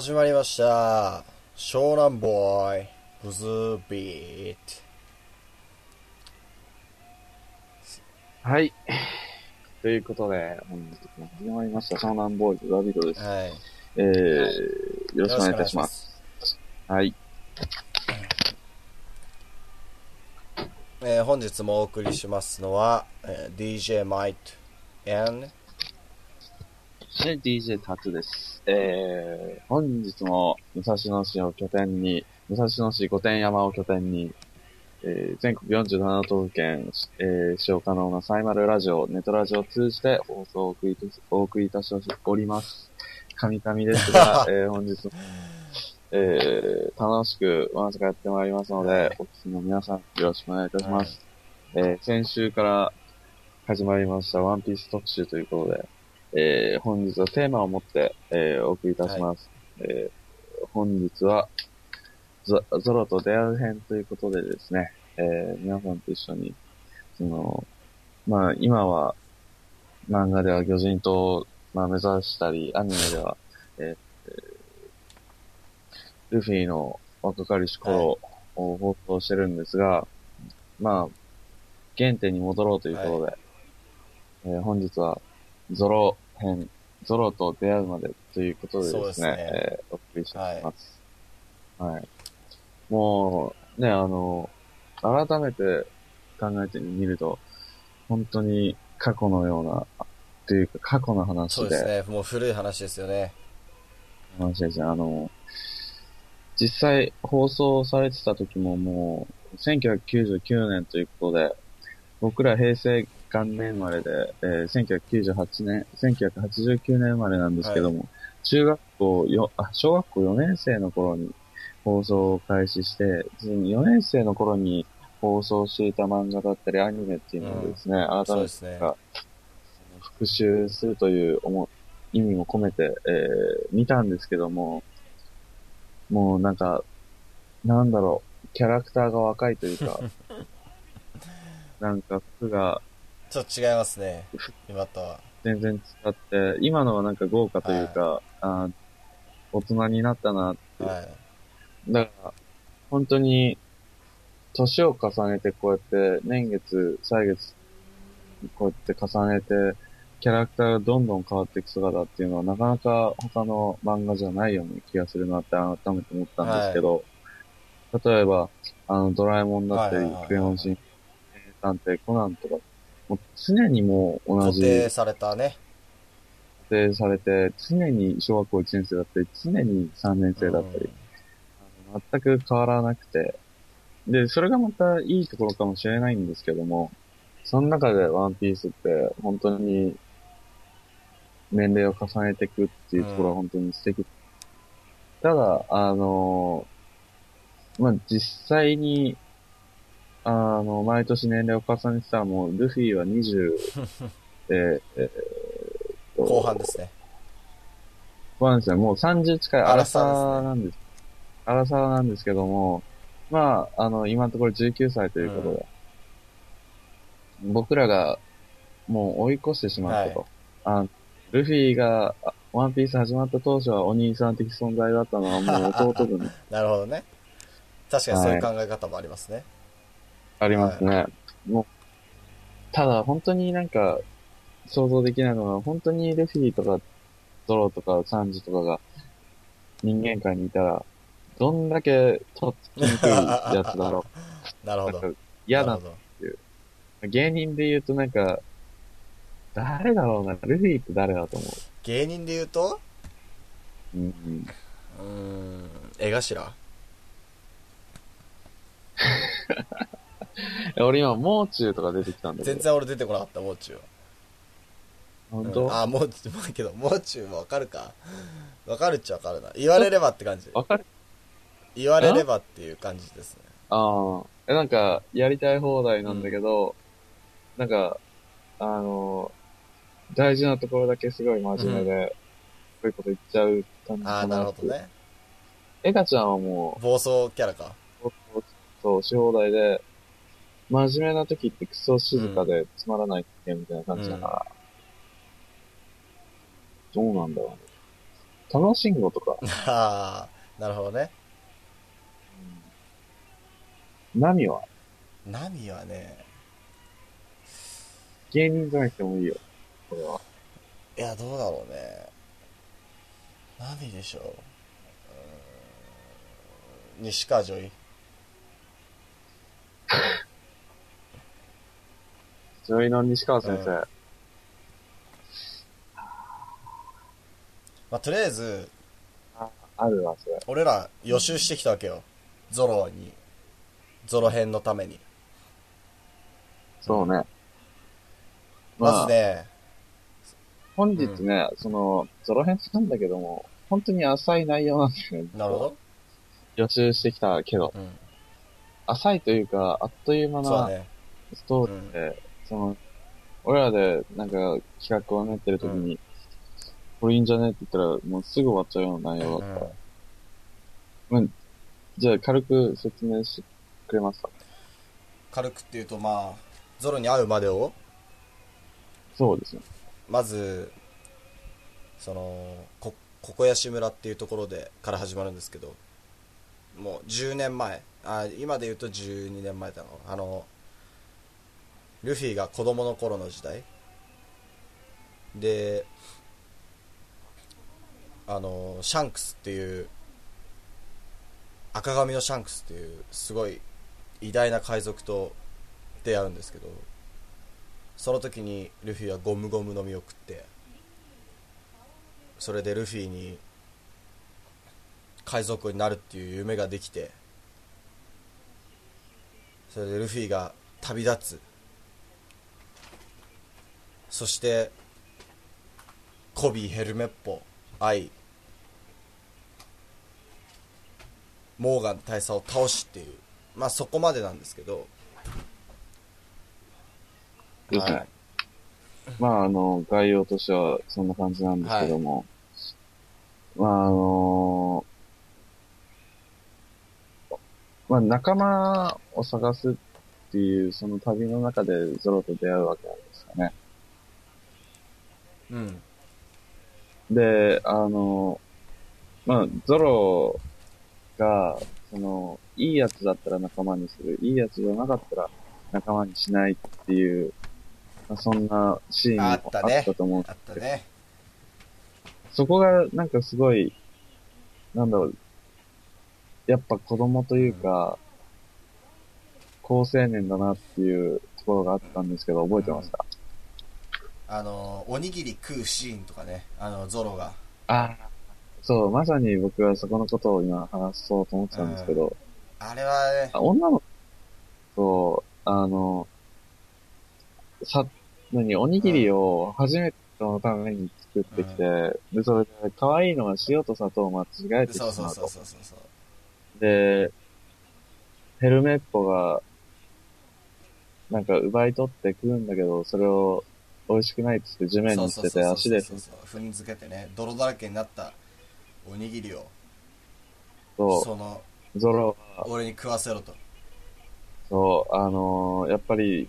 始まりました湘南ボーイブズービーはい。ということで、本日も始まりました、湘南ボーイズ、ラビットです。トはいえー、よろしくお願いいたします。はい。えー本日もお送りしますのは、えー DJ マイト and はい、DJ タツです。えー、本日も武蔵野市を拠点に、武蔵野市御殿山を拠点に、えー全国47都府県、えー使用可能なサイマルラジオ、ネットラジオを通じて放送をお送りいたしお送りいたしおります。神々ですが、えー本日も、えー楽しくお話がやってまいりますので、お聞きの皆さんよろしくお願いいたします。えー先週から始まりましたワンピース特集ということで、えー本日はテーマを持って、えーお送りいたします。えー本日はゾ、ゾロと出会う編ということでですね、えー皆さんと一緒に、その、まあ今は漫画では魚人島を、まあ、目指したり、アニメでは、えーえールフィの若かりし頃を放送してるんですが、まあ、原点に戻ろうということで、えー本日はゾロ編、ゾロと出会うまでということでですね、すねえーお送りしています。はい。もう、ね、あの、改めて考えてみると、本当に過去のような、というか過去の話そうですねもう古い話ですよね話ですね。あの、実際放送されてた時ももう、1999年ということで、僕ら平成元年生まれで、えー1998年、1989年生まれなんですけども、中学校よ、あ、小学校4年生の頃に放送を開始して、その4年生の頃に放送していた漫画だったりアニメっていうのをですね、改めてね。復習するという思い意味も込めて、えー見たんですけども、もうなんか、なんだろう、キャラクターが若いというか、なんか服がちょっと違いますね。今とは。全然違って、今のはなんか豪華というか、あー大人になったなってはい。だから、本当に、年を重ねてこうやって、年月、歳月、こうやって重ねて、キャラクターがどんどん変わっていく姿っていうのは、なかなか他の漫画じゃないような気がするなって改めて思ったんですけど、例えば、あの、ドラえもんだったりはいはいはいは、い。クレヨンしん、探偵コナンとか、もう常にもう同じ、固定されたね。固定されて、常に小学校1年生だったり、常に3年生だったり、全く変わらなくて、で、それがまたいいところかもしれないんですけども、その中でワンピースって本当に年齢を重ねていくっていうところは本当に素敵。ただ、あの、まあ、実際に、あの、毎年年齢を重ねてたらもう、ルフィは20、え ーえーと後半ですね。そうなんですよ。もう30近い荒荒さですねさなんです。荒さなんですけども、まあ、あの、今のところ19歳ということで、僕らがもう追い越してしまったと。あルフィが、あワンピース始まった当初はお兄さん的存在だったのはもう弟分 なるほどね。確かにそういう考え方もありますね。ありますね。もう、ただ本当になんか想像できないのは、本当にルフィとかゾロとかサンジとかが人間界にいたら、どんだけとっつきにくいやつだろう。なるほど。なんか嫌だなるほど芸人で言うとなんか、誰だろうな。ルフィって誰だと思芸人で言うと、う。うん。うーん、絵頭？俺今、もう中とか出てきたんだけど。全然俺出てこなかった、もう中は。本当、うんあ、もう中、まあけど、もう中もわかるか？わかるっちゃわかるな。言われればって感じ。わかる言われればっていう感じですね。ああ。え、なんか、やりたい放題なんだけど、なんか、あの、大事なところだけすごい真面目で、こういうこと言っちゃう感じああ、かななるほど。ね。エガちゃんはも暴走キャラか？う、そう、し放題で、真面目な時ってクソ静かでつまらないってみたいな感じだから、どうなんだろうね。楽しんごとか、ああ、なるほどね。ナミは？ナミはね、芸人じゃなくてもいいよ。これは。いや、どうだろうね。ナミでしょう。うーん西川女医 女医の西川先生。うんまあ、とりあえず、あるわ、それ。俺ら予習してきたわけよ。ゾロに。ゾロ編のために。そうね。まずね、本日ね、その、ゾロ編なんだけども、本当に浅い内容なんですよね。なるほど。予習してきたけど、うん。浅いというか、あっという間な。ストーリーで、その、俺らでなんか企画を練ってる時に、これいいんじゃね？って言ったら、もうすぐ終わっちゃうような内容だった。から。じゃあ軽く説明してくれますか？軽くっていうと、まあ、ゾロに会うまでを、そうですね。まず、その、こ、ここやし村っていうところで、から始まるんですけど、もう10年前、あ、今で言うと12年前だの。あの、ルフィが子供の頃の時代。で、あの、シャンクスっていう、赤髪のシャンクスっていう、すごい偉大な海賊と出会うんですけど、その時にルフィはゴムゴムの実を食ってそれでルフィに海賊になるっていう夢ができてそれでルフィが旅立つ。そしてコビーヘルメッポアイモーガン大佐を倒しっていうまあそこまでなんですけど。ですね。はい。まあ、あの、概要としてはそんな感じなんですけども、まあ、あのまあ、仲間を探すっていう、その旅の中でゾロと出会うわけなんですかね。うん。で、あの、まあ、ゾロが、その、いいやつだったら仲間にする、いいやつじゃなかったら仲間にしないっていう、まあ、そんなシーンもあったと思うんあったね。そこがなんかすごい、なんだろう、やっぱ子供というか、高青年だなっていうところがあったんですけど、覚えてますか、あのおにぎり食うシーンとかねあのゾロが。ああ。そう、まさに僕はそこのことを今話そうと思ってたんですけど、あれはね。あ女の子と、あの、さ、何、おにぎりを初めて人のために作ってきて、で、それで、可愛いのは塩と砂糖を間違えてしそうそう。そうそうそうそう。で、ヘルメットが、なんか奪い取って食うんだけど、それを美味しくないっつって地面に捨てて足でそうそう。そう踏んづけてね。泥だらけになったおにぎりを。と、そのゾロ。は、俺に食わせろと。そう、あのーやっぱり、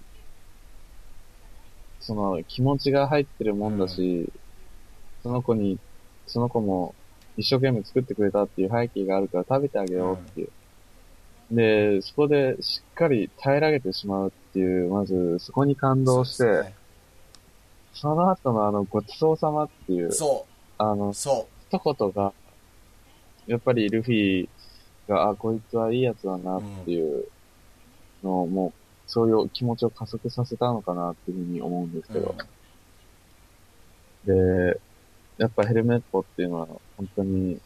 その気持ちが入ってるもんだし、その子に、その子も一生懸命作ってくれたっていう背景があるから食べてあげようっていう。で、そこでしっかり平らげてしまうっていう、まずそこに感動して、その後のあの、ごちそうさまっていうね、そあのう、そ一言が、やっぱりルフィが、あ、こいつはいいやつだなっていうのを、もう、そういう気持ちを加速させたのかなっていうふうに思うんですう、けうん。ど。で、やっぱヘルメットっていうのは本当に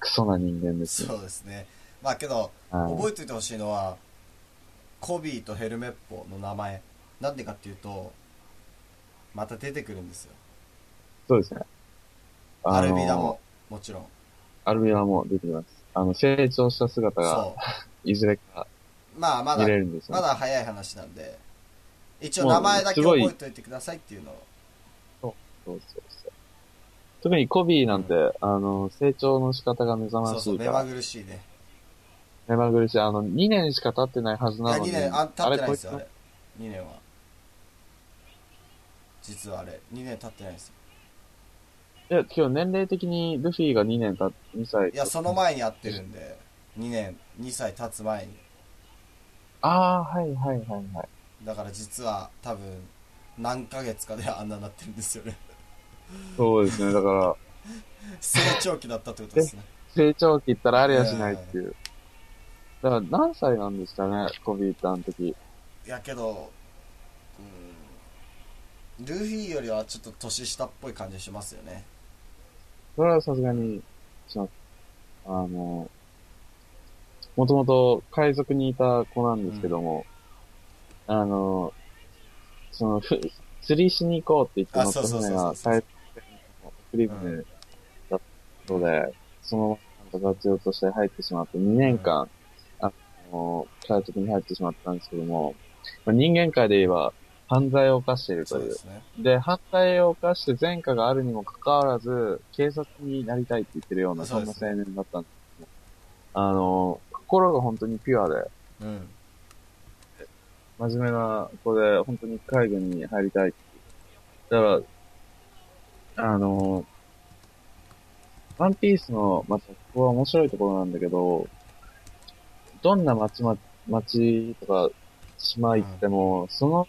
クソな人間ですね。そうですね。まあけどはい。覚えておいてほしいのはコビーとヘルメッポの名前。なんでかっていうとまた出てくるんですよそうですね。アルビダももちろんアルビダも出てきます。あの、成長した姿がそいずれかうまあまだ見れるんですよ、まだ早い話なんで一応名前だけ覚えておいてくださいっていうのをそうそうそう。特にコビーなんて、あの、成長の仕方が目覚そうそう目まぐるしいね目まぐるしい。あの、2年しか経ってないはずなのに。2年あ経ってないんですよあれ2年は実はあれ2年経ってないんですよついや、今日年齢的にルフィが2年経って、2歳。いやその前に会ってるんで2年2歳経つ前にああー、はいはいはいはい。だから実は多分何ヶ月かであんなになってるんですよねそうですね。だから、成長期だったってことですね 成長期ったらありゃしないっていう。だから何歳なんですかね、コビーってあの時。いやけどうんルフィよりはちょっと年下っぽい感じしますよね。それはさすがに、します。あの、もともと海賊にいた子なんですけども、あの、その、ふ釣りしに行こうって言って乗った船がそう海賊船のフリ船だったので、そのまま活用として入ってしまって2年間、あの、海賊に入ってしまったんですけども、まあ人間界で言えば犯罪を犯しているという。で。すね。で、犯罪を犯して前科があるにもかかわらず、警察になりたいって言ってるような、そんな青年だったんですけどあの、心が本当にピュアで、うん。真面目な子で、本当に海軍に入りたい。だから、あの、ワンピースの、また、ここは面白いところなんだけど、どんな町ま、町とか島行っても、その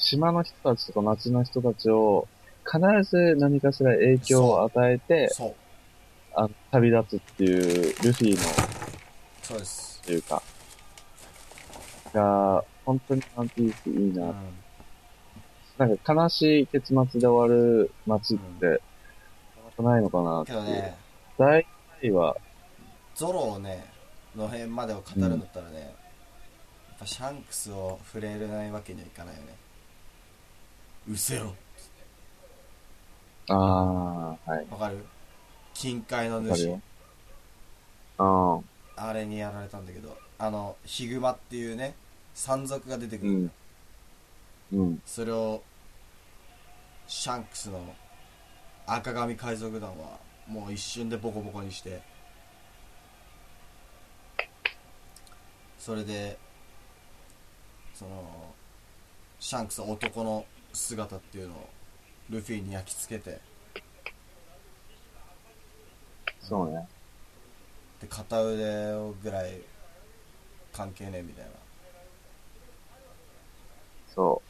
島の人たちとか町の人たちを必ず何かしら影響を与えて、そう。あの旅立つっていう、ルフィの、そうです。というか、が、本当にワンピースいいな。うん。なんか悲しい結末で終わる街って、なかなかないのかなっていう。ね大体は、ゾロをねの辺までを語るんだったらね、やっぱシャンクスを触れないわけにはいかないよねうせろ。ああ、はい。わかる？近海の主。わかるよ。ああ、あれにやられたんだけどあのヒグマっていうね山賊が出てくる。ん。だよ、うん。それをシャンクスの赤髪海賊団はもう一瞬でボコボコにして。それでそのシャンクスは男の姿っていうのをルフィに焼き付けてそうね。で片腕をぐらい関係ねえみたいなそ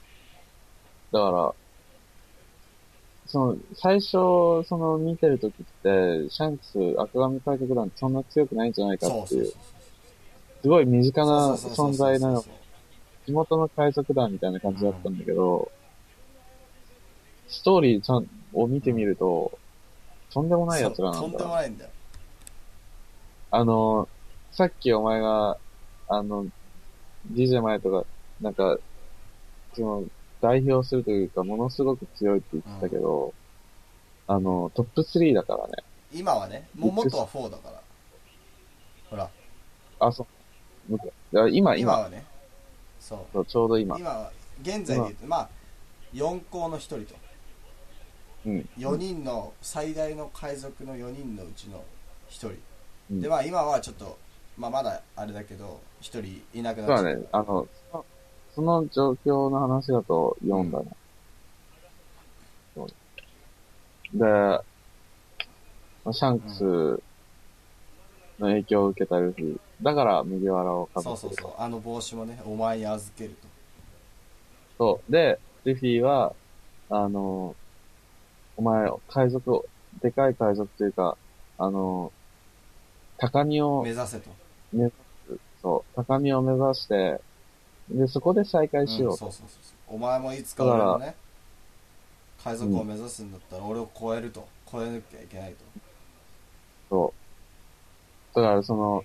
う。だから、その、最初、その見てるときって、シャンクス、赤髪海賊団ってそんな強くないんじゃないかっていうすごい身近な存在なの。地元の海賊団みたいな感じだったんだけど、ストーリーちゃんを見てみると、とんでもない奴らなとんでんだもないんだよあの、さっきお前が、あの、DJ 前とか、なんか、その、代表するというか、ものすごく強いって言ってたけど、あの、トップ3だからね。今はね、もう元は4だから。ほら、あ、そう。今、今、今はね、そう。そうちょうど今。今は、現在で言うと、まあ、4校の1人と。うん。4人の、最大の海賊の4人のうちの1人。うんで、まあ今はちょっと、まあまだあれだけど、1人いなくなっちゃった。そうだね。あの、その状況の話だと4だね。で、まあシャンクスの影響を受けたルフィ。だから麦わらをかぶってるそうそうそう。あの帽子もね、お前に預けるそう。で、ルフィは、あの、お前、海賊、でかい海賊というか、あの、高みと。を目指せと。目指す、そう、高みを目指して、で、そこで再会しようと。うんそうそうそう。お前もいつか俺のね、海賊を目指すんだったら俺を超えると。超えなきゃいけないと。そう。だから、その、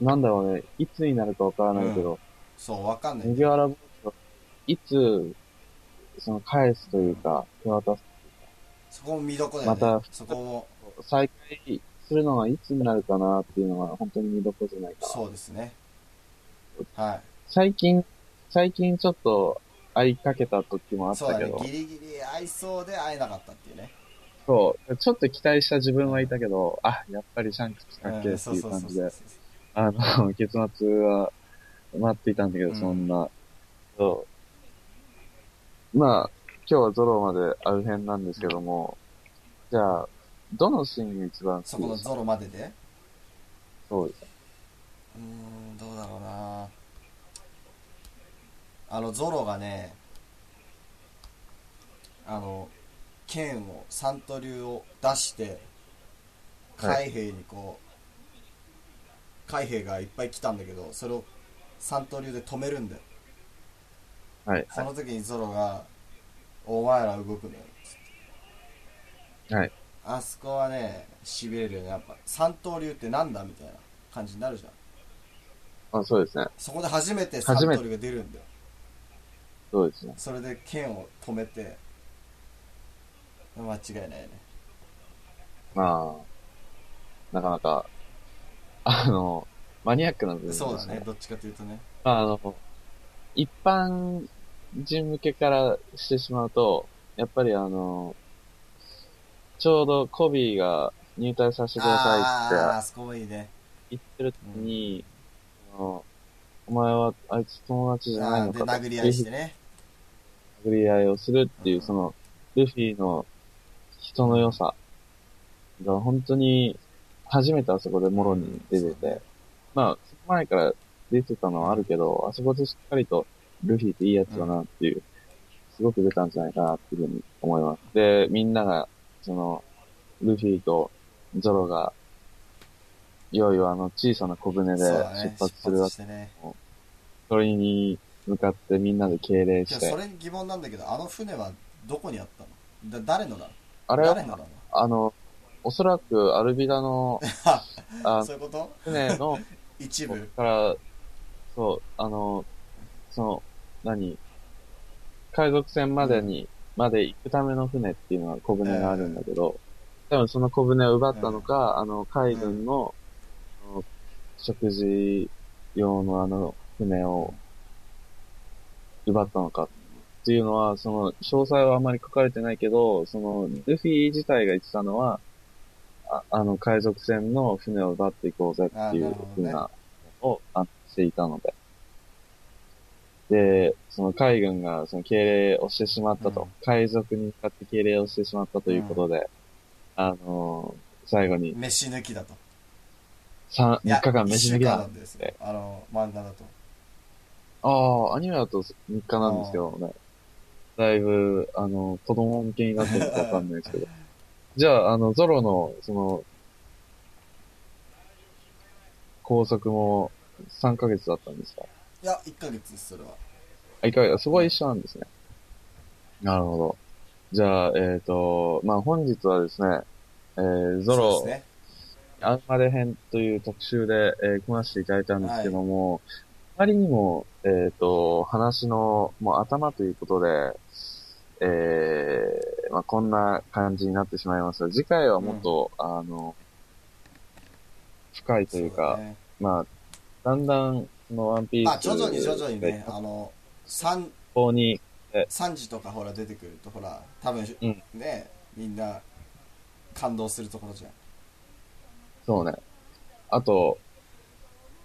なんだろうね、いつになるかわからないけど、そう、わかんない。麦わら帽子をいつ、その、返すというか、手渡す、そこも見どころだよね。またそこも、再会するのはいつになるかなっていうのが本当に見どころじゃないかな。そうですね。はい。最近、最近ちょっと会いかけた時もあっそうだねたけど、。ギリギリ会いそうで会えなかったっていうね。そう、ちょっと期待した自分はいたけど、あ、やっぱりシャンクスかっけってそうそうそうそういう感じで、あの、結末は待っていたんだけど、うんそんな。そう。まあ、今日はゾロまである辺なんですけども、じゃあ、どのシーンが一番そ好きですか？このゾロまでで？そうです。うーん、どうだろうなあの、ゾロがね、あの、剣を、サントリューを出して、はい海兵にこう、海兵がいっぱい来たんだけど、それをサントリューで止めるんだよ。はい。その時にゾロが、お前ら動くんだよ。はい。あそこはね、痺れるよね。やっぱ、三刀流ってなんだみたいな感じになるじゃん。あ、そうですね。そこで初めて三刀流が出るんだよ。そうですね。それで剣を止めて、間違いないね。まあ、なかなか、あの、マニアックな部分ですそうだね、どっちかというとね。まあ、あの、一般人向けからしてしまうと、やっぱりあの、ちょうどコビーが入隊させてくださいああ、あって。言ってる時に、お前はあいつ友達じゃないのかと。殴り合いしてね。殴り合いをするっていうう、んその、ルフィの人の良さが本当に、初めてあそこでもろに出てて、まあ、その前から出てたのはあるけど、あそこでしっかりと、ルフィっていいやつだなっていう、すごく出たんじゃないかなっていうふうに思います。で、みんなが、その、ルフィとゾロが、いよいよあの小さな小船で出発するわけ。してね。それに向かってみんなで敬礼してそ。れに疑問なんだけど、あの船はどこにあったの？だ誰のなのあれは、誰のなのあの、おそらくアルビダの、あそういうこと？船の、一部。から、そう、あの、その、何？海賊船までに、まで行くための船っていうのは小舟があるんだけど、多分その小舟を奪ったのか、あの、海軍の、食事用のあの、船を奪ったのかっていうのは、その、詳細はあまり書かれてないけど、その、ルフィ自体が言ってたのは、ああの、海賊船の船を奪っていこうぜってあいうふうな、をあしていたので。で、その海軍がその敬礼をしてしまったと、うん海賊に向かって敬礼をしてしまったということで、あのー最後に飯抜きだと。3、いや3日間飯抜き一週間なだんですよ。あの、漫画だと。ああ、アニメだと3日なんですけどね。だいぶ、あの、子供向けになってるかわかんないですけど。じゃあ、あの、ゾロの、その、拘束も3ヶ月だったんですか？いや、1ヶ月です、それは。あ、いかがそこは一緒なんですね。なるほど。じゃあ、えっ、と、まあ、本日はですね、えー、ゾロね。アンマレ編という特集で、えー組ませていただいたんですけども、まりにも、えっ、と、話の、もう頭ということで、えー、まあ、こんな感じになってしまいますが、次回はもっと、あの、深いというか、そだねまあ、だんだん、そのワンピース。まあ徐々に徐々にね、あの、3、ここに、3時とかほら出てくるとほら、多分、うんね、みんな感動するところじゃん。そうね。あと、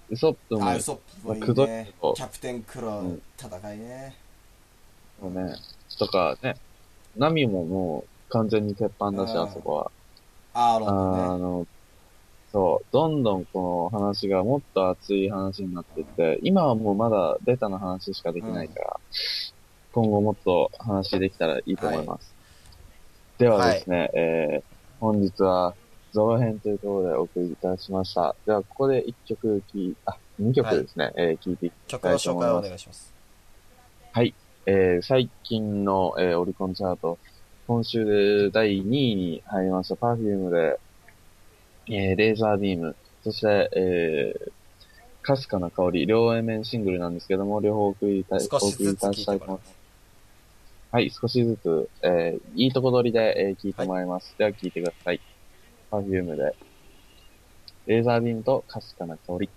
ウソップも、あ、ウソップもいいね。キャプテンクロうん戦いね。そうね、とかね、ナミももう完全に鉄板だし、うんあそこは。アーロあンのね。の、そう、どんどんこの話がもっと熱い話になってって、今はもうまだベタな話しかできないから、今後もっと話できたらいいと思います。ではですね、えー、本日はゾロ編というところでお送りいたしました。では、ここで1曲き、あ、2曲ですね、えー、聞いていき曲の紹介をお願いします。えー最近の、えーオリコンチャート、今週で第2位に入りました。Perfume で、えーレーザービーム、そして、えーかすかな香り、両 A 面シングルなんですけども、両方お送りたい、少しずつお送聞いてもらいまりしたいと思いますす。はい、少しずつ、えーいいとこ取りで、えー聞いてもらいます。では聞いてください。Perfume で、レーザービームとかすかな香り。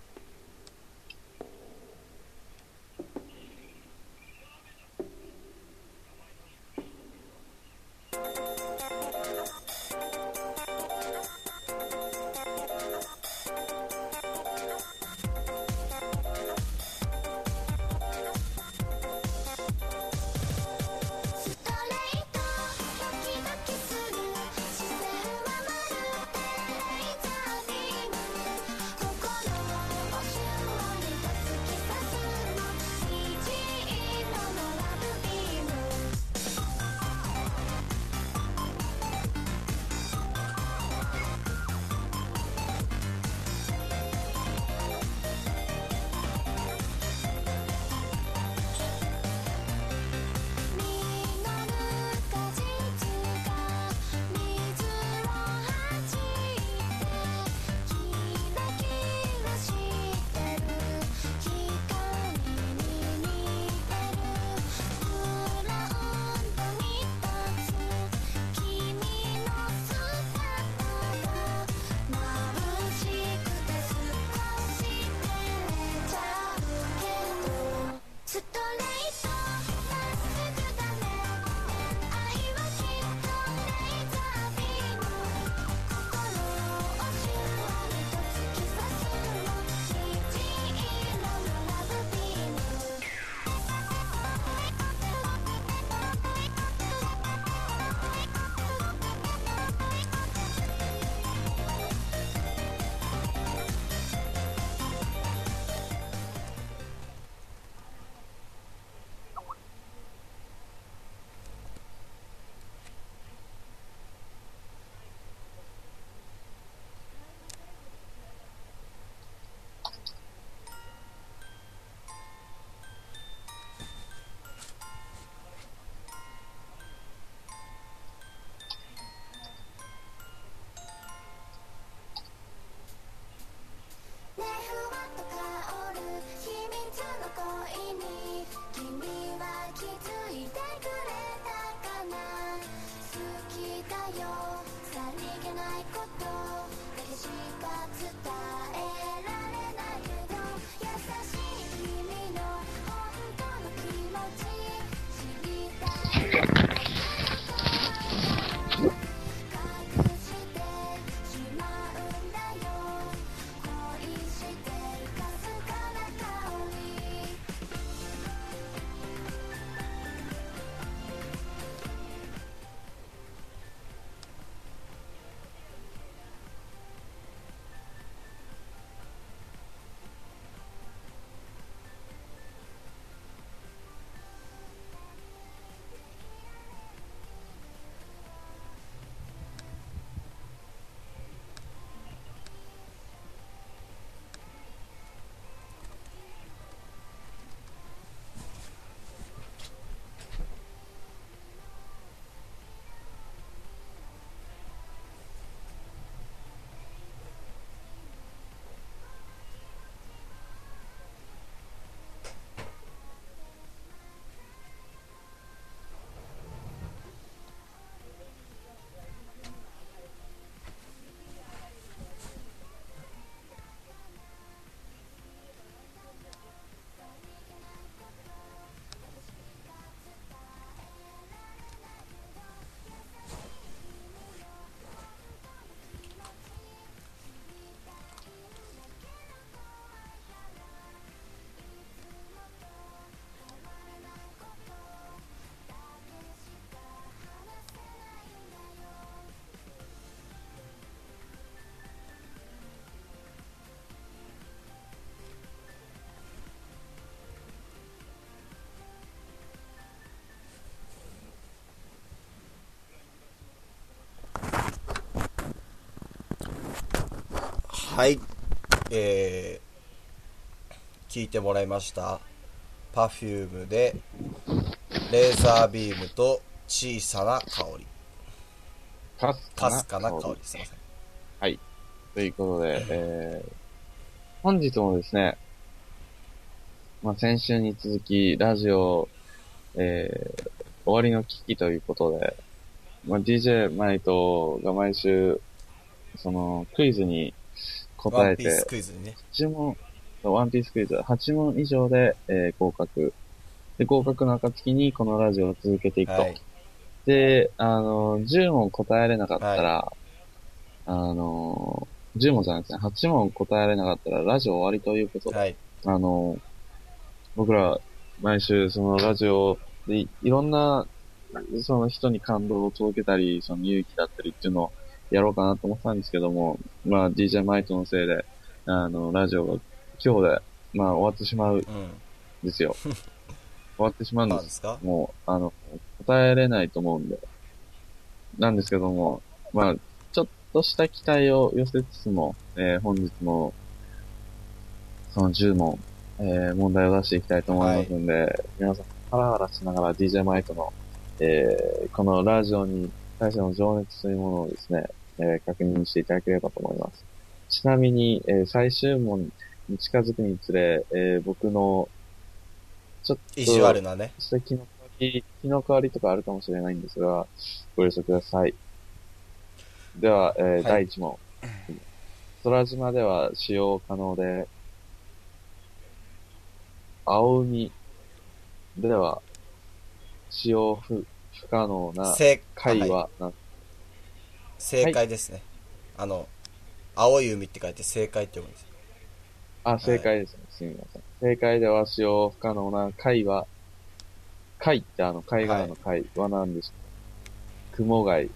けないことだけしか伝えはい。えー、聞いてもらいました。パフュームで、レーザービームと小さな香り。かすかすかな香り。すいません。はい。ということで、えー、本日もですね、まあ、先週に続き、ラジオ、えー、終わりの危機ということで、まあ、DJ マイトが毎週、その、クイズに答えてワンピース、クイズにね。8問、ワンピースクイズ、8問以上で、えー合格。で、合格の暁にこのラジオを続けていくと。はい。で、あの、10問答えれなかったら、あの、10問じゃないですね、8問答えれなかったらラジオ終わりということで、はい。あの、僕ら毎週そのラジオでいいろんな、その人に感動を届けたり、その勇気だったりっていうのをやろうかなと思ってたんですけども、まあ DJ マイトのせいで、あの、ラジオが今日で、まあ終わってしまうんうん。ですよ。終わってしまうんで。なんですすか？もう、あの、答えれないと思うんで。なんですけども、まあ、ちょっとした期待を寄せつつも、えー本日も、その10問、えー問題を出していきたいと思いますんで、皆さん、ハラハラしながら DJ マイトの、えーこのラジオに対しての情熱というものをですね、えー確認していただければと思います。ちなみに、えー最終問に近づくにつれ、えー僕の、ちょっと、意地悪なね。そして気の変わり、気の変わりとかあるかもしれないんですが、ご了承ください。では、えーい第1問。空島では使用可能で、青海では使用不不可能な正貝は正解ですね。あの、青い海って書いて正解って読むんですよ。あ、正解ですね。すみません。正解では使用不可能な貝は、貝ってあの、貝殻の貝は何でしょう、雲貝、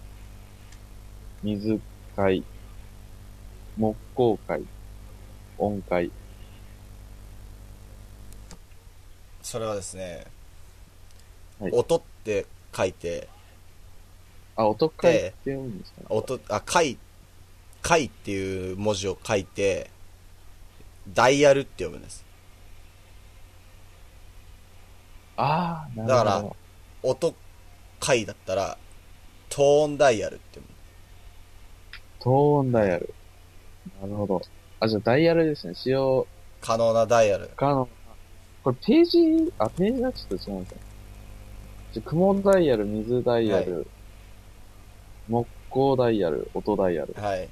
水貝、木工貝、音貝。それはですね、はい音って書いて、あ、音貝って読むんですか？ね。音、あ、貝、貝っていう文字を書いて、ダイヤルって読むんです。ああ、なるだからほど。音、貝だったら、トーンダイヤルって読む。トーンダイヤル。なるほど。あ、じゃあダイヤルですね。使用可能なダイヤル。可能。これページ、あ、ページがちょっと違うんですね。じゃあ雲ダイヤル、水ダイヤル、木工ダイヤル、音ダイヤル。はい。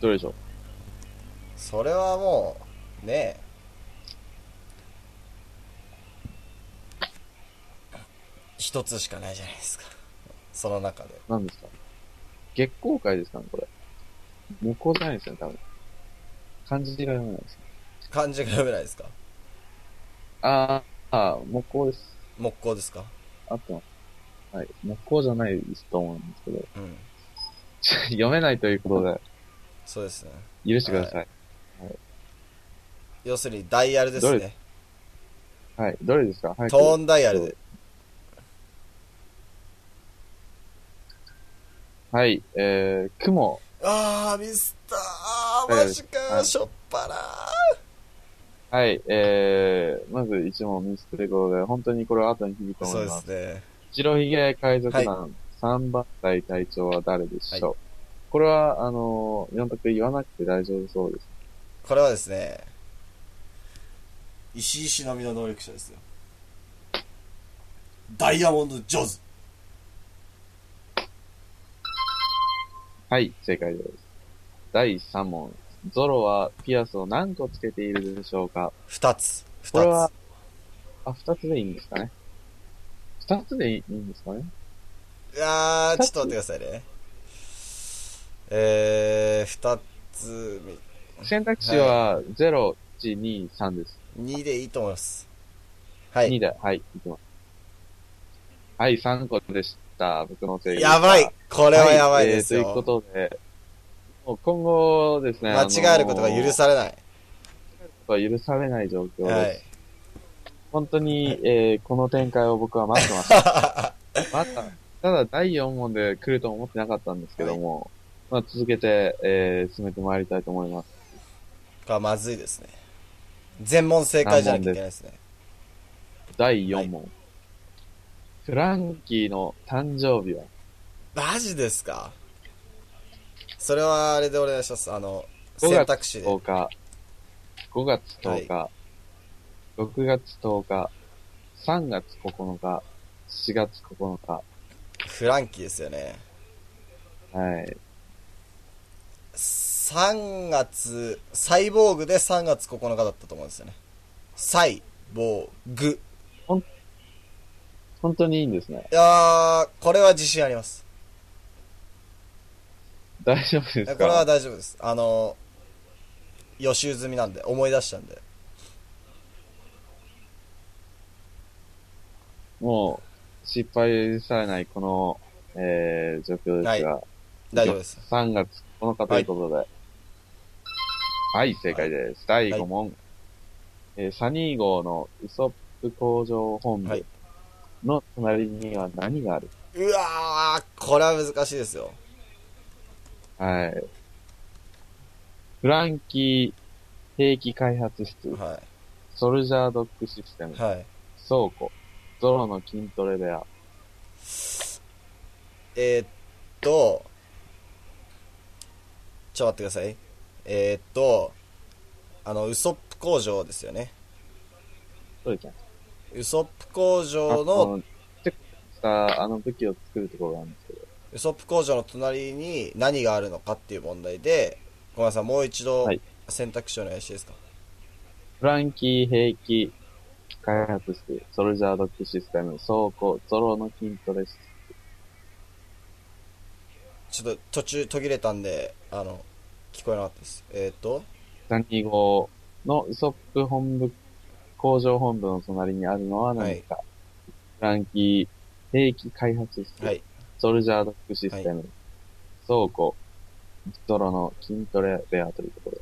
どれでしょう？それはもう、ね一つしかないじゃないですか。その中で。何ですか？月光会ですかね、これ。木工じゃないですよね、多分。漢字が読めないです。漢字が読めないですか？あー、あー、木工です。木工ですか？あってます。はい。木工じゃないと思うんですけど。うん。読めないということで、そうですね。許してください。要するにダイヤルですね。はい。どれですか？はい。トーンダイヤルで。はい。えー、雲。あー、ミスったー、はいマジかー、はいしょっぱなはい。えー、まず一問ミスということで、本当にこれは後に響くと思いますす。ね。白ひげ海賊団3番隊隊長は誰でしょう、これは、あのー、4択言わなくて大丈夫そうです。これはですね、石井忍びの能力者ですよ。ダイヤモンド・ジョーズ。はい、正解です。第3問。ゾロはピアスを何個つけているでしょうか？二つ。二つ。これは、あ、2つでいいんですかね ?2 つでいいんですかね？いやー、ちょっと待ってくださいね。えー、二つ選択肢は0、1、2、3です。目、2でいいと思います。はい。2で、はい、いきます。はい、3個でした。僕のせいでしたやばいこれはやばいですよ。えーということで、今後ですね、間違えることが許されない。は許されない状況です。はい。本当に、えーこの展開を僕は待ってました。待った。ただ第4問で来ると思ってなかったんですけども、まあ続けて、えー、進めてまいりたいと思います。がまずいですね。全問正解じゃなきゃいけないですね。第4問。フランキーの誕生日は？マジですか？それはあれでお願いします。あの、5選月択肢で。10日、5月10日、6月10日、3月9日、4月9日。フランキーですよね。はい。3月、サイボーグで3月9日だったと思うんですよね。サイボーグ。本当にいいんですね。いやー、これは自信あります。大丈夫ですこれはか大丈夫です。あの、予習済みなんで、思い出したんで。もう、失敗されないこの、えー、状況ですが、大丈夫です。3月9日ということで。はい、正解です。第5問。えーサニー号のウソップ工場本はい部の隣には何がある？うわー、これは難しいですよ。はい。フランキー兵器開発室、はソルジャードッグシステムい。、はい。倉庫、ゾロの筋トレ部屋、えー、っと、ちょっと待ってください。えー、っと、あの、ウソップ工場ですよね。どれじゃんウソップ工場あの、、チェックしたあの武器を作るところなんですけど、ウソップ工場の隣に何があるのかっていう問題で、ごめんなさい、もう一度はい選択肢お願いしていいですか？フランキー兵器開発室、ソルジャードッグシステム、倉庫、ゾロの筋トレ室、ちょっと途中途切れたんで、あの、聞こえなかったです。えー、っと、サニー号のウソップ本部、工場本部の隣にあるのは何か、フランキー兵器開発室、はい。ソルジャードッグシステム、倉庫、ゾロの筋トレ部屋というところ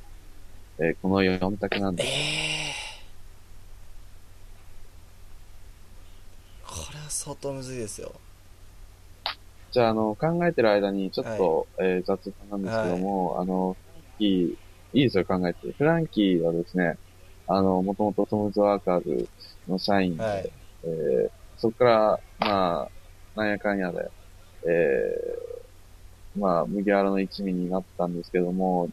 で、えーこの4択なんえでー、これは相当むずいですよ。じゃあ、あの、考えてる間に、ちょっと、えー雑談なんですけども、あの、フランキー、いいですよ、考えて。フランキーはですね、あの、もともとトムズワーカーズの社員で、はい。えーそこから、まあ、なんやかんやで、えーまあ、麦わらの一味になったんですけども、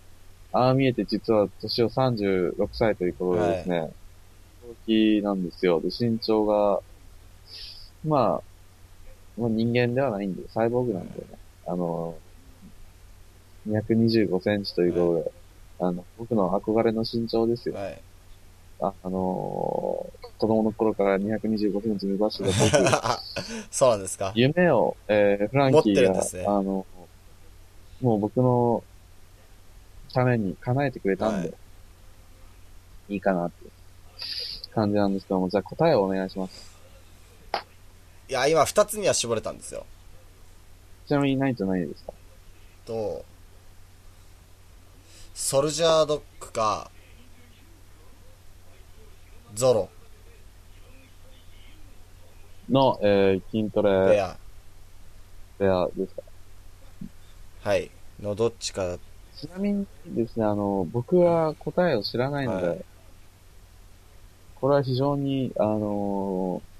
ああ見えて実は年を36歳ということでですね、大きいなんですよ。で、身長が、まあ、もう人間ではないんで、サイボーグなんでね、あの、225センチということで、あの、僕の憧れの身長ですよ。はい。あ、あのー子供の頃から225センチ目指してた僕、そうなんですか。夢を、えー、フランキーが、ねあの、もう僕のために叶えてくれたんで、、はいいかなって感じなんですけども、じゃあ答えをお願いします。いや、今二つには絞れたんですよ。ちなみに何と何ですか？と、ソルジャードッグか、ゾロ、の、えー、筋トベレア、ペアですか？はい、のどっちか、ちなみにですね、あの、僕は答えを知らないので、はい。これは非常に、あのー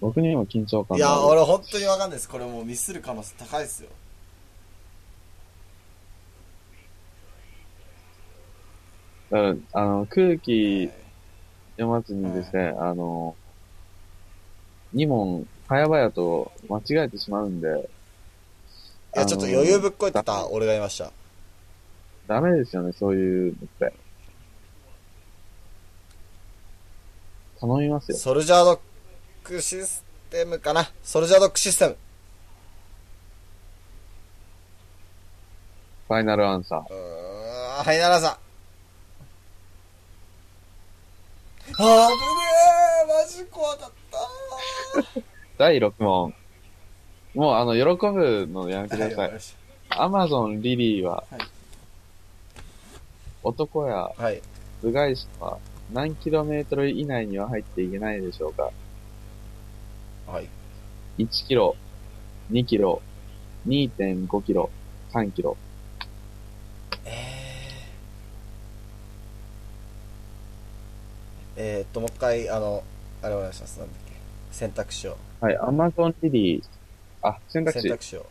僕にも緊張感いや。俺本当にわかんないです。これもうミスる可能性高いですよ。だからあの、空気読まずにですね、あの、2問、早々と間違えてしまうんで、いや、ちょっと余裕ぶっこいてた俺がいました。ダメですよね、そういうのって。頼みますよ。ソルジャードッグシステムかな？ソルジャードッグシステム。ファイナルアンサー。うーん、はい、奈良さん。あぶねえマジ怖かった第6問。もう、あの、喜ぶのやめてくださいアマゾンリリーは、はい男やたはい。部外者は何キロメートル以内には入っていけないでしょうかはい。1キロ、2キロ、2.5キロ、3キロ。えー、っと、もう一回、あの、あれお願いします。なんだっけ。選択肢を。はい、アマゾンリリー、あ、選択肢選択、肢を。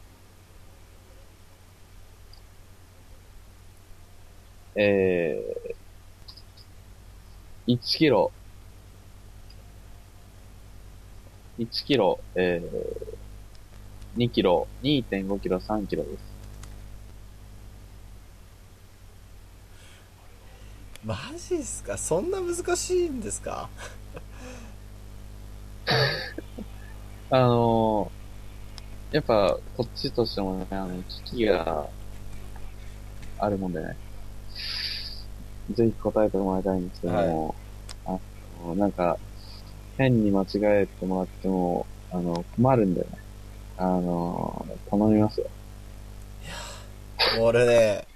えー、1キロ、1キロ、えー、2キロ、2.5キロ、3キロです。マジっすか？そんな難しいんですか？あのー、やっぱ、こっちとしてもね、あの、危機があるもんでね、ぜひ答えてもらいたいんですけども、あの、なんか、変に間違えてもらっても、あの、困るんでね、あの、頼みますよ。俺ね、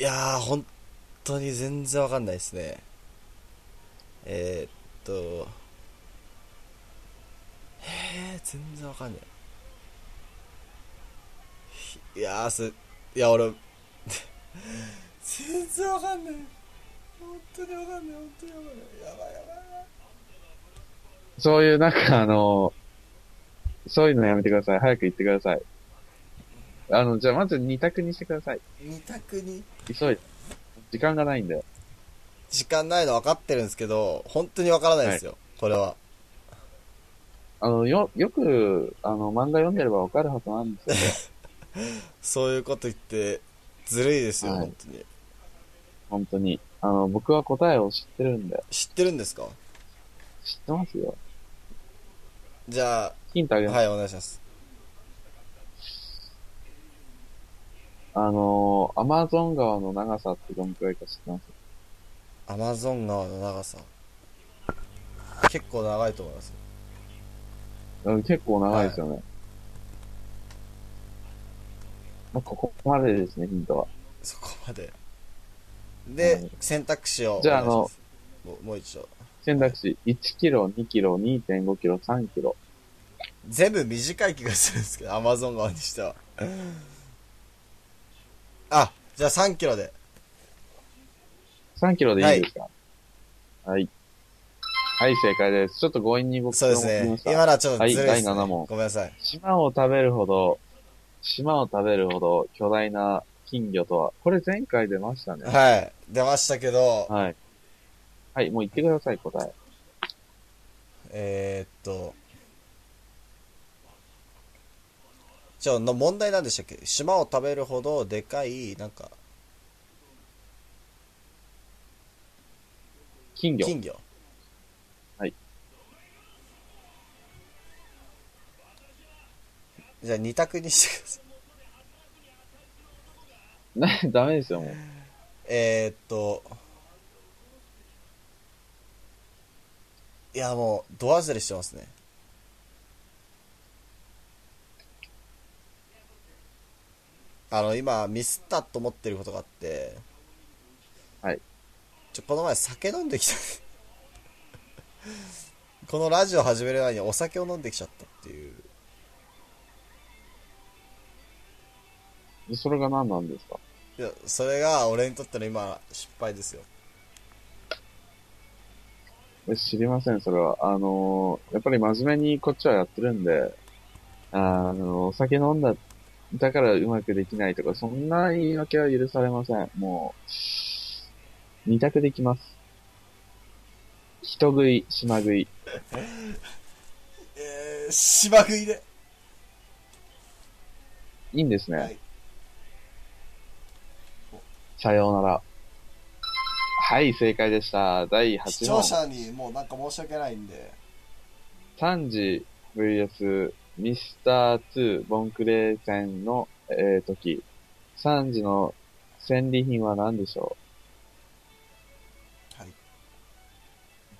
いやー、本当に全然わかんないですね。えー、っと、えー、全然わかんない。いやー、す、いや、俺、全然わかんない。本当にわかんない、本当にわかんない。やばいやばい。そういう、なんかあの、そういうのやめてください。早く言ってください。あの、じゃあまず二択にしてください。二択に？急いで。時間がないんで。時間ないの分かってるんですけど、本当にわからないですよ、これは。あの、よ、よく、あの、漫画読んでればわかるはずなんですけど、そういうこと言って、ずるいですよ、はい本当に。本当に。あの、僕は答えを知ってるんで、知ってるんですか？知ってますよ。じゃあ、ヒントあげます。はい、お願いします。あの、アマゾン川の長さってどのくらいか知ってます？アマゾン川の長さ。結構長いと思います。うん結構長いですよね。まあ、ここまでですね、ヒントは。そこまで。で、はい選択肢をおじゃあ願いします。もうもう一度。選択肢、1キロ、2キロ、2.5キロ、3キロ。全部短い気がするんですけど、アマゾン川にしては。あ、じゃあ3キロで。3キロでいいですか？はい。はい、正解です。ちょっと強引に僕そうですね今のはちょっとずるいです、ね。はい第七問ごめんなさい。島を食べるほど、島を食べるほど巨大な金魚とは、これ前回出ましたね。はい。出ましたけど、はい。はい、もう言ってください、答え。えー、っと、じゃあ、の問題なんでしたっけ？島を食べるほどでかい、なんか、金魚。金魚。はい。じゃあ、二択にしてください。ね、ダメですよ、もう。えー、っと、いや、もう、ド忘れしてますね。あの、今、ミスったと思ってることがあって、はい。ちょ、この前酒飲んできた。このラジオ始める前にお酒を飲んできちゃったっていう。でそれが何なんですか？いや、それが俺にとっての今、失敗ですよ。え知りません、それは。あのーやっぱり真面目にこっちはやってるんで、あの、お酒飲んだ、だからうまくできないとか、そんな言い訳は許されません。もう、二択できます。人食い、島食い。えー、島食いで。いいんですね。はいさようなら。はい、正解でした。第8問。視聴者にもうなんか申し訳ないんで。3時 VS ミスター2ボンクレー戦の、えー、時。3時の戦利品は何でしょう？はい。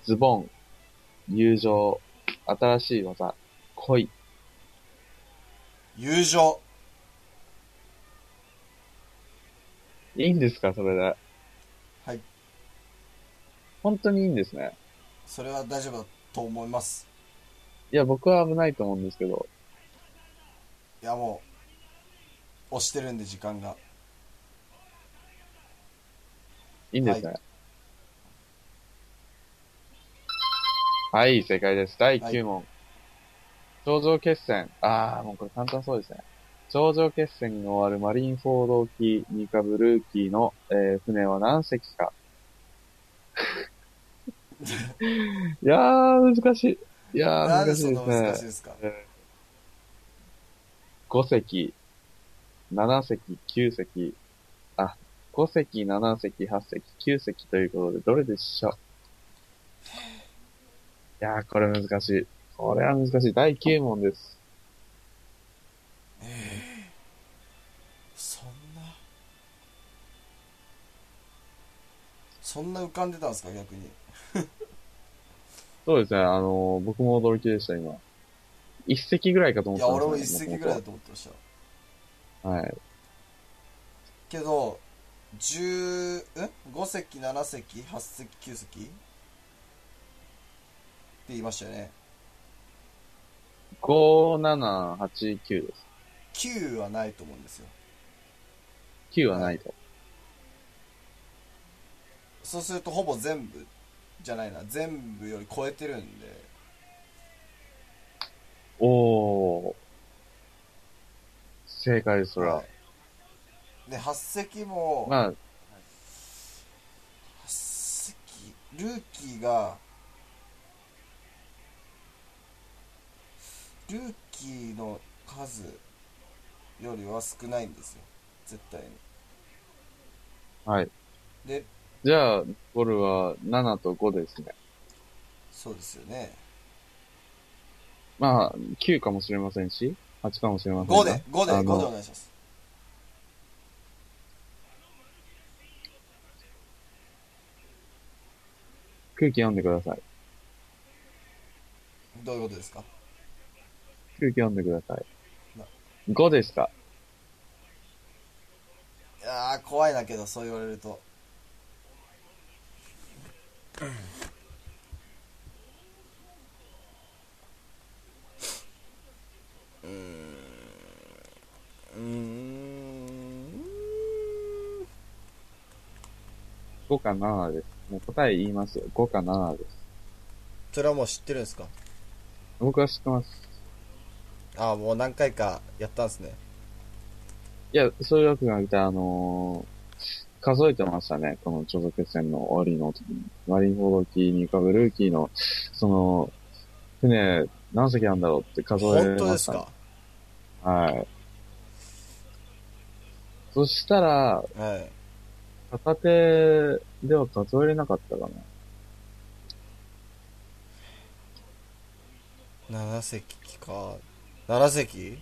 ズボン、友情、新しい技、恋。友情。いいんですか？それで。はい。本当にいいんですね。それは大丈夫だと思います。いや、僕は危ないと思うんですけど。いやもう押してるんで時間がいいんですね。はい、正解です。第9問。頂上決戦。あー、もうこれ簡単そうですね。頂上決戦に終わるマリンフォード機にかぶルーキーの、えー船は何隻か。いやー、難しい。いやー、難しいですそんな難ねしい。ですか？5隻、7隻、9隻、あ、5隻、7隻、8隻、9隻ということで、どれでしょう？いやー、これ難しい。これは難しい。第9問です。そんな？そんな浮かんでたんですか逆に？そうですね、あのー僕も驚きでした、今。1隻ぐらいかと思いってました、や俺も一席ぐらいだと思ってましたはい。けど10ん5席7席8席9席って言いましたよね5、7、8、9です。9はないと思うんですよ9はないと。そうするとほぼ全部じゃないな全部より超えてるんでおー。正解です、それは。はいで8席も、まあ、8席ルーキーがルーキーの数よりは少ないんですよ絶対にはい。でじゃあ、ゴルは7と5ですね。そうですよね。まあ、9かもしれませんし、8かもしれません5がで5で5あのでお願いします。空気読んでください。どういうことですか？空気読んでください。な。5ですか？いやー怖いなけどそう言われると ?5 か7です。もう答え言いますよ。5か7です。それはもう知ってるんですか？僕は知ってます。ああもう何回かやったんですねいや、そういうわけじゃなくて、あのー数えてましたね。この頂上決戦の終わりの時に。マリンフォードキーに浮かぶルーキーの、その、船、何隻なんだろうって数えました、ね。本当ですか？はい。そしたら、はい片手では数えれなかったかな。7席か7席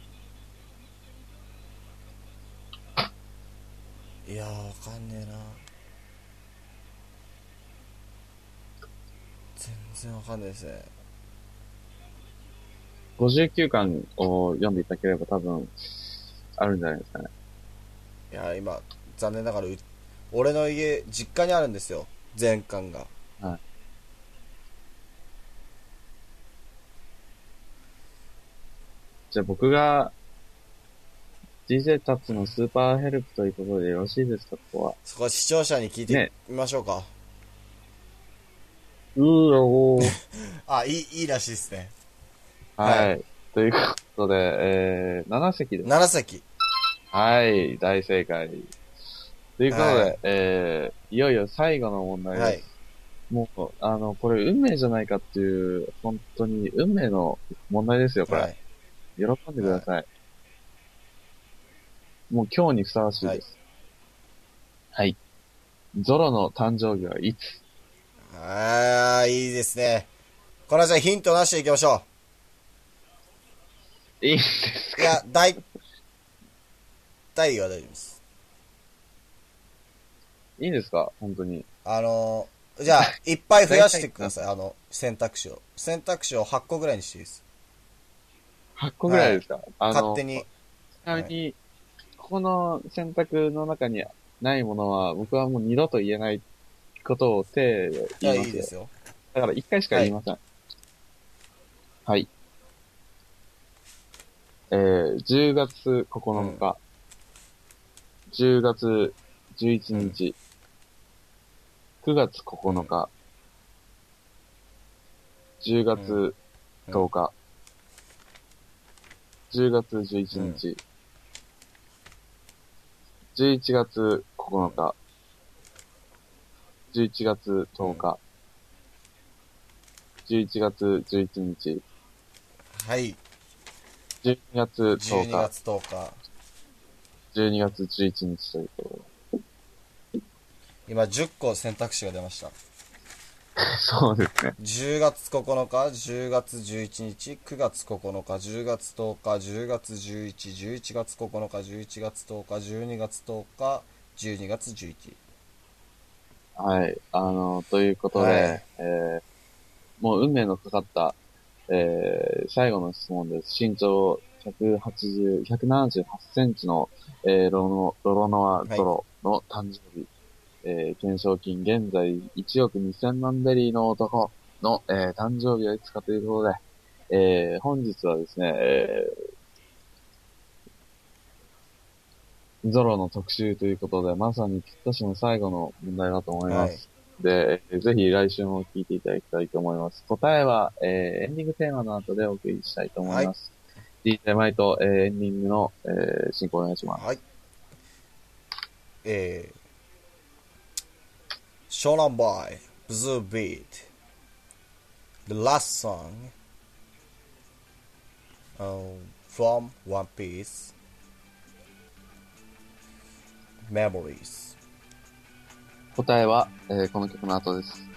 いやーわかんねえな。全然わかんないですね。59巻を読んでいただければ多分、あるんじゃないですかね。いやー今残念ながらう俺の家実家にあるんですよ。全巻が。じゃあ僕が、DJ タッツのスーパーヘルプということでよろしいですか、ここは。そこは視聴者に聞いてねみましょうか、うーおー。あいいいいらしいですねはい。はということで、えー、7席です。7席はい、大正解。ということで、はいえー、いよいよ最後の問題です。はいもう、あの、これ運命じゃないかっていう、本当に運命の問題ですよ、これ。はい喜んでください。もう今日にふさわしいです。はい。ゾロの誕生日はいつ？ああいいですねこれはじゃあヒントなしでいきましょいいんですういや大大は大丈夫ですいいんですか？本当に。あのー、じゃあ、いっぱい増やしてください、あの、選択肢を。選択肢を8個ぐらいにしていいです。8個ぐらいですか、あの勝手に。ちなみに、ここの選択の中にないものは、僕はもう二度と言えないことを手で言いますよ。いいですよ。だから一回しか言いません。はい。えー、10月9日、10月11日、9月9日、10月10日、10月11日、11月9日、11月10日、11月11日、はい。12月10 12日、月10日。12月11日ということで。今10個選択肢が出ました。そうですね。10月9日、10月11日、9月9日、10月10日、10月11、11月9日、11月10日、12月10日、12月11。はい。あの、ということで、はいえー、もう運命のかかった、えー、最後の質問です。身長180、178センチの、えー、ロノ、ロロノアゾロの誕生日。えー、懸賞金現在1億2000万ベリーの男の、えー、誕生日はいつかということで、えー、本日はですね、えー、ゾロの特集ということで、まさにぴったしの最後の問題だと思います。はいで、えーぜひ来週も聞いていただきたいと思います。答えは、えーエンディングテーマの後でお送りしたいと思います。DJ マイト、えーエンディングの、えー進行お願いします。はい。えー、ショーナンバイ、ブズービート、The last song、um, from One Piece, Memories。答えは、えーこの曲の後です。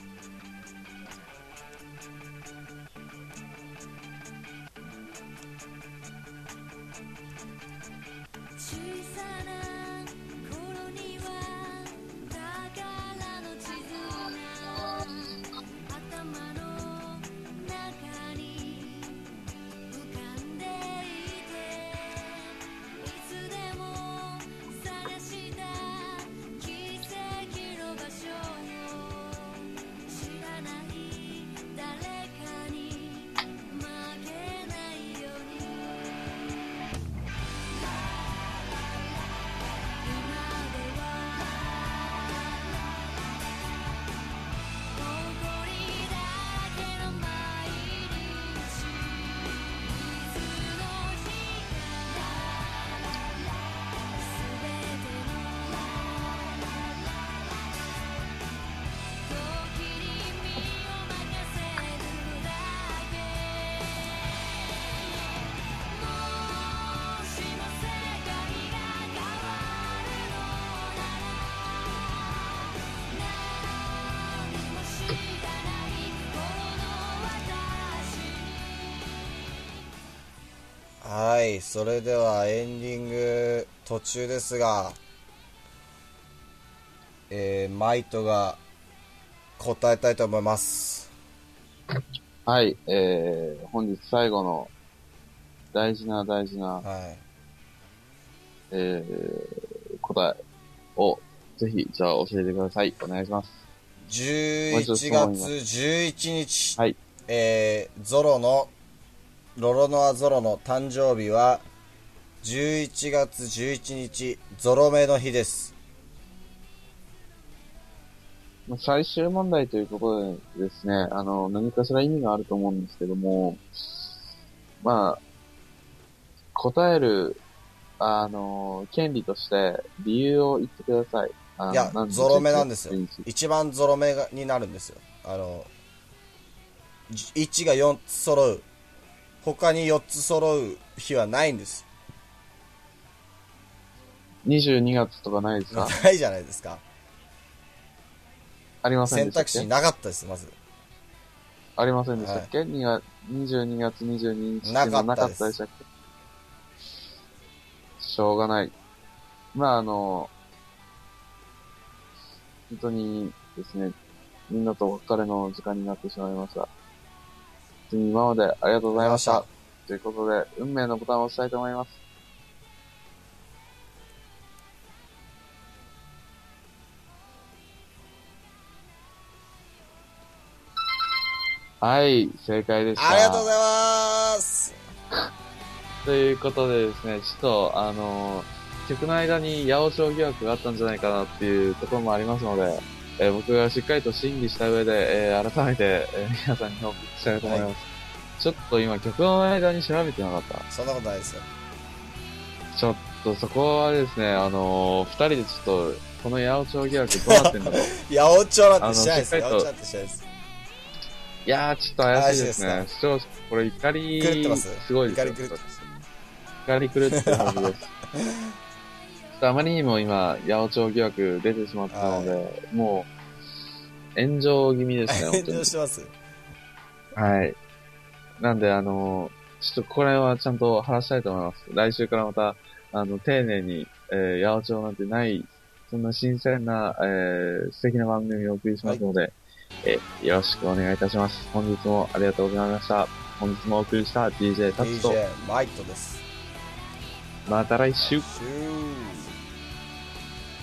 それではエンディング途中ですが、えー、マイトが答えたいと思います。はい、えー、本日最後の大事な大事な、はい。えー、答えをぜひ、じゃあ教えてください。お願いします。11月11日、はい。えー、ゾロの、ロロノアゾロの誕生日は、11月11日、ゾロ目の日です。まあ最終問題ということでですね、あの、何かしら意味があると思うんですけども、まあ、答える、あの、権利として理由を言ってください。いやゾロ目なんですよ11。一番ゾロ目がになるんですよ。あの、じ1が4つ揃う。他に4つ揃う日はないんです。22月とかないですか？ないじゃないですか。ありません選でしたっけ？択肢なかったです、まず。ありませんでしたっけ、2月 ?22 月22日ななかかったでしたっけ？しょうがない。まああの、本当にですね、みんなとお別れの時間になってしまいました。本当に今までありがとうございました。ということで、運命のボタンを押したいと思います。はい、正解でした。ありがとうございます。ということでですね、ちょっと、あのー曲の間に八百長疑惑があったんじゃないかなっていうところもありますので、えー僕がしっかりと審議した上で、えー改めて、えー皆さんに報告したいと思います。ちょっと今曲の間に調べてなかった。そんなことないですよ。ちょっとそこはですね、あのー二人でちょっと、この八百長疑惑どうなってんだろう。八百長なんてしないです。八百長なんてしないです。いやー、ちょっと怪しいです怪ね。視聴者、これ怒り、す。すごいですよ。怒り狂ってます。怒り狂ってるはずです。とあまりにも今、八百長疑惑出てしまったので、もう、炎上気味ですね、本当に炎上し。てます。はい。なんで、あの、ちょっとこれはちゃんと話したいと思います。来週からまた、あの、丁寧に、えー、八百長なんてない、そんな新鮮な、えー、素敵な番組をお送りしますので、えーよろしくお願いいたします。本日もありがとうございました。本日もお送りした DJ タツと、DJ マイトです。また来週。シュー